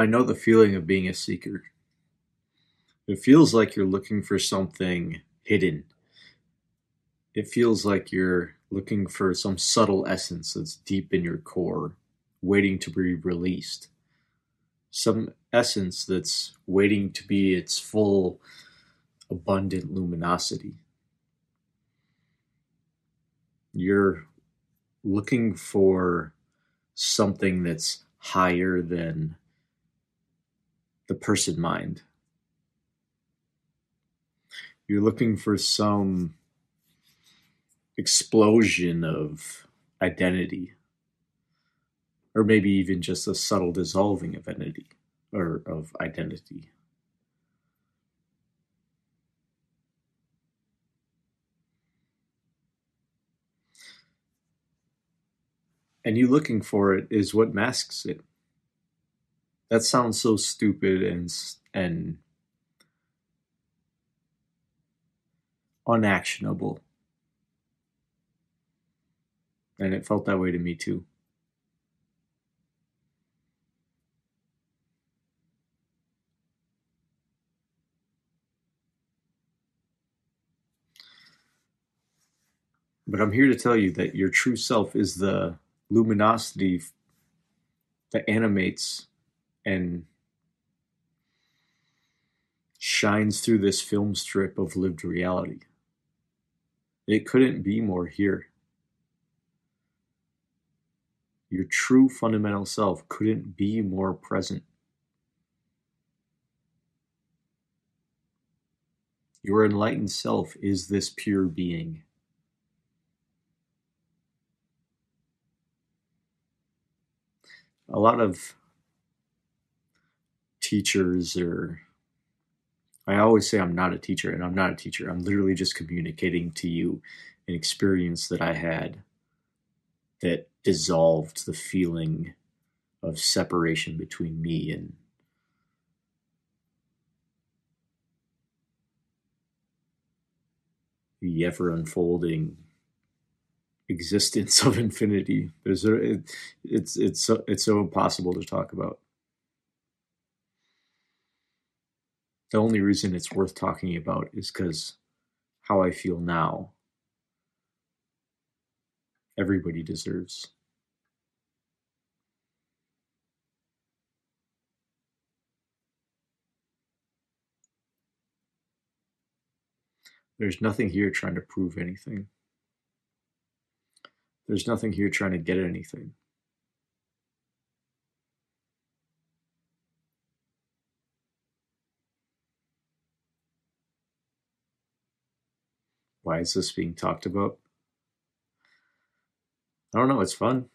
I know the feeling of being a seeker. It feels like you're looking for something hidden. It feels like you're looking for some subtle essence that's deep in your core, waiting to be released. Some essence that's waiting to be its full, abundant luminosity. You're looking for something that's higher than the person mind. You're looking for some explosion of identity, or maybe even just a subtle dissolving of identity or of identity. And you looking for it is what masks it. That sounds so stupid and and unactionable. And it felt that way to me too. But I'm here to tell you that your true self is the luminosity that animates and shines through this film strip of lived reality. It couldn't be more here. Your true fundamental self couldn't be more present. Your enlightened self is this pure being. A lot of teachers or I always say I'm not a teacher, and I'm not a teacher. I'm literally just communicating to you an experience that I had that dissolved the feeling of separation between me and the ever unfolding existence of infinity. There's a, it, it's it's so, it's so impossible to talk about. The only reason it's worth talking about is because how I feel now everybody deserves. There's nothing here trying to prove anything. There's nothing here trying to get anything. Why is this being talked about? I don't know. It's fun.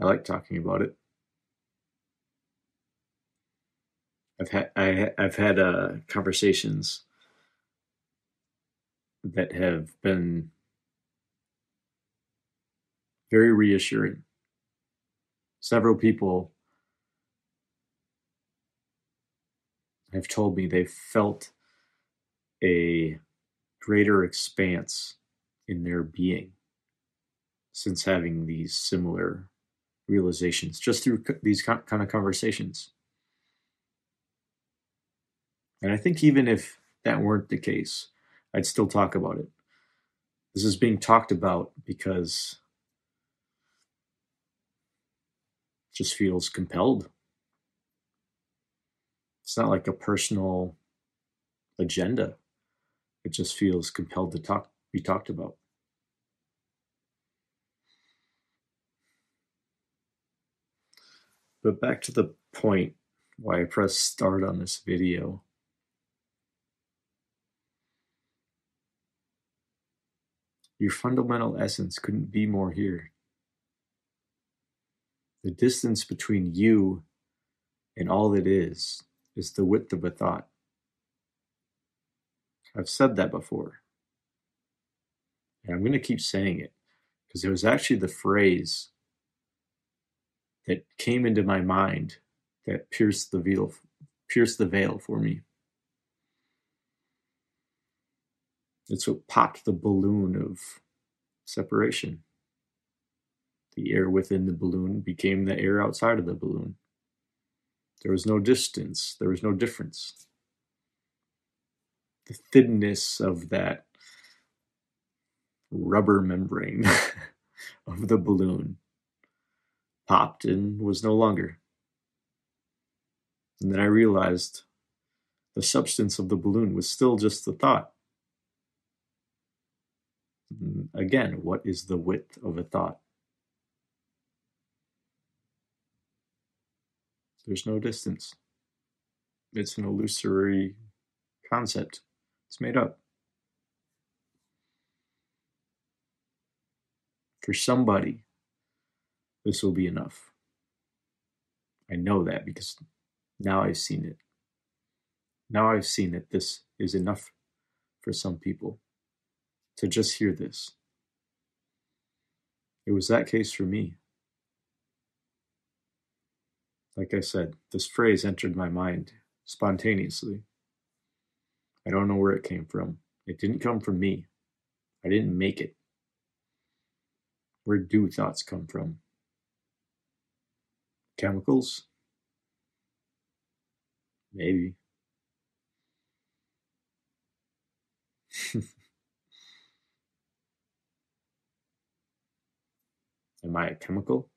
I like talking about it. I've had I, I've had uh, conversations that have been very reassuring. Several people have told me they felt a greater expanse in their being since having these similar realizations just through these kind of conversations. And I think even if that weren't the case, I'd still talk about it. This is being talked about because it just feels compelled. It's not like a personal agenda. It just feels compelled to talk be talked about. But back to the point why I pressed start on this video. Your fundamental essence couldn't be more here. The distance between you and all that is is the width of a thought. I've said that before. And I'm going to keep saying it because it was actually the phrase that came into my mind that pierced the veil pierced the veil for me. It's what popped the balloon of separation. The air within the balloon became the air outside of the balloon. There was no distance, there was no difference. The thinness of that rubber membrane of the balloon popped and was no longer. And then I realized the substance of the balloon was still just the thought. Again, what is the width of a thought? There's no distance. It's an illusory concept. It's made up. For somebody, this will be enough. I know that because now I've seen it. Now I've seen that this is enough for some people to just hear this. It was that case for me. Like I said, this phrase entered my mind spontaneously. I don't know where it came from. It didn't come from me. I didn't make it. Where do thoughts come from? Chemicals? Maybe. Am I a chemical?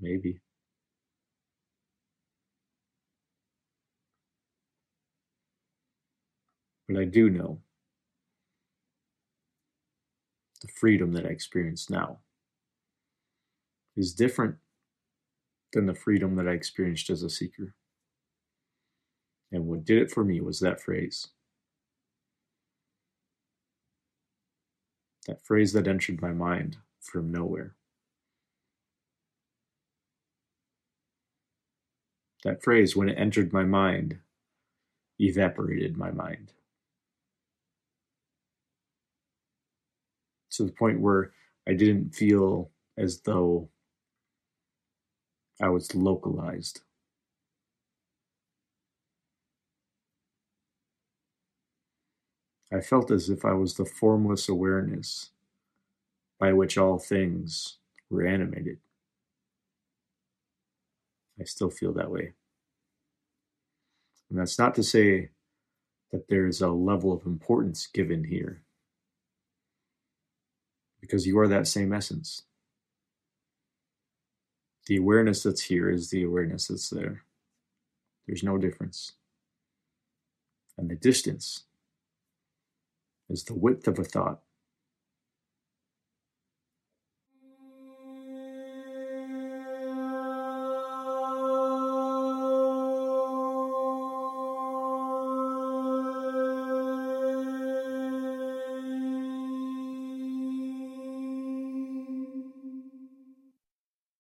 Maybe. But I do know the freedom that I experience now is different than the freedom that I experienced as a seeker. And what did it for me was that phrase. That phrase that entered my mind from nowhere. That phrase, when it entered my mind, evaporated my mind. To the point where I didn't feel as though I was localized. I felt as if I was the formless awareness by which all things were animated. I still feel that way. And that's not to say that there's a level of importance given here, because you are that same essence. The awareness that's here is the awareness that's there. There's no difference. And the distance is the width of a thought.